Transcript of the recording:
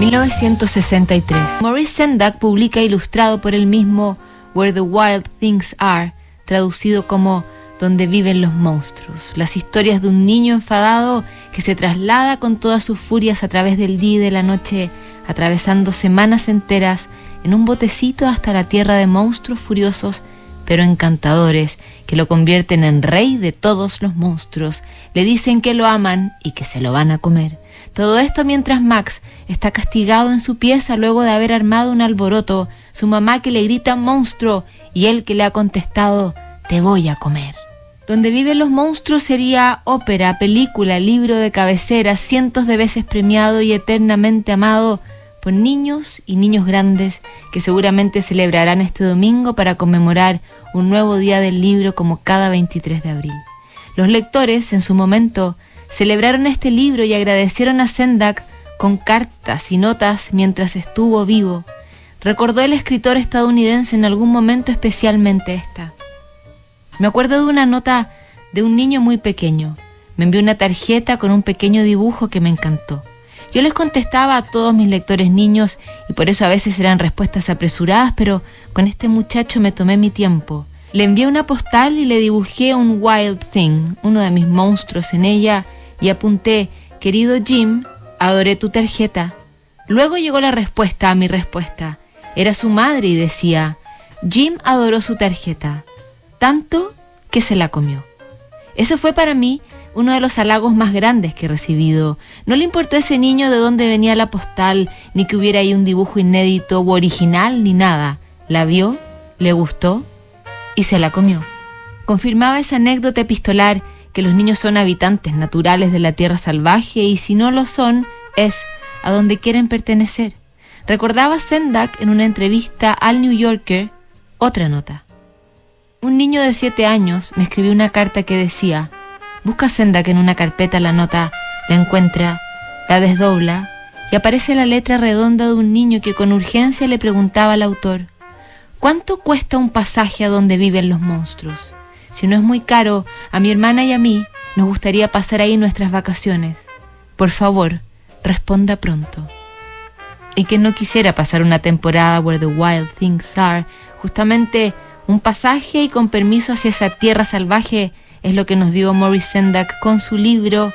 1963. Maurice Sendak publica ilustrado por el mismo Where the Wild Things Are, traducido como Donde viven los monstruos, las historias de un niño enfadado que se traslada con todas sus furias a través del día y de la noche, atravesando semanas enteras en un botecito hasta la tierra de monstruos furiosos pero encantadores, que lo convierten en rey de todos los monstruos, le dicen que lo aman y que se lo van a comer. Todo esto mientras Max está castigado en su pieza luego de haber armado un alboroto, su mamá que le grita monstruo y él que le ha contestado te voy a comer. Donde viven los monstruos sería ópera, película, libro de cabecera, cientos de veces premiado y eternamente amado por niños y niños grandes que seguramente celebrarán este domingo para conmemorar un nuevo día del libro como cada 23 de abril. Los lectores en su momento celebraron este libro y agradecieron a Sendak con cartas y notas mientras estuvo vivo. Recordó el escritor estadounidense en algún momento especialmente esta. Me acuerdo de una nota de un niño muy pequeño. Me envió una tarjeta con un pequeño dibujo que me encantó. Yo les contestaba a todos mis lectores niños y por eso a veces eran respuestas apresuradas, pero con este muchacho me tomé mi tiempo. Le envié una postal y le dibujé un Wild Thing, uno de mis monstruos en ella, y apunté, querido Jim, adoré tu tarjeta. Luego llegó la respuesta a mi respuesta. Era su madre y decía, Jim adoró su tarjeta, tanto que se la comió. Eso fue para mí uno de los halagos más grandes que he recibido. No le importó a ese niño de dónde venía la postal, ni que hubiera ahí un dibujo inédito o original, ni nada. La vio, le gustó y se la comió. Confirmaba esa anécdota epistolar que los niños son habitantes naturales de la tierra salvaje y si no lo son, es a donde quieren pertenecer. Recordaba Sendak en una entrevista al New Yorker otra nota. Un niño de siete años me escribió una carta que decía, busca Sendak en una carpeta la nota, la encuentra, la desdobla y aparece la letra redonda de un niño que con urgencia le preguntaba al autor, ¿cuánto cuesta un pasaje a donde viven los monstruos? Si no es muy caro, a mi hermana y a mí nos gustaría pasar ahí nuestras vacaciones. Por favor, responda pronto. Y que no quisiera pasar una temporada where the wild things are, justamente un pasaje y con permiso hacia esa tierra salvaje es lo que nos dio Maurice Sendak con su libro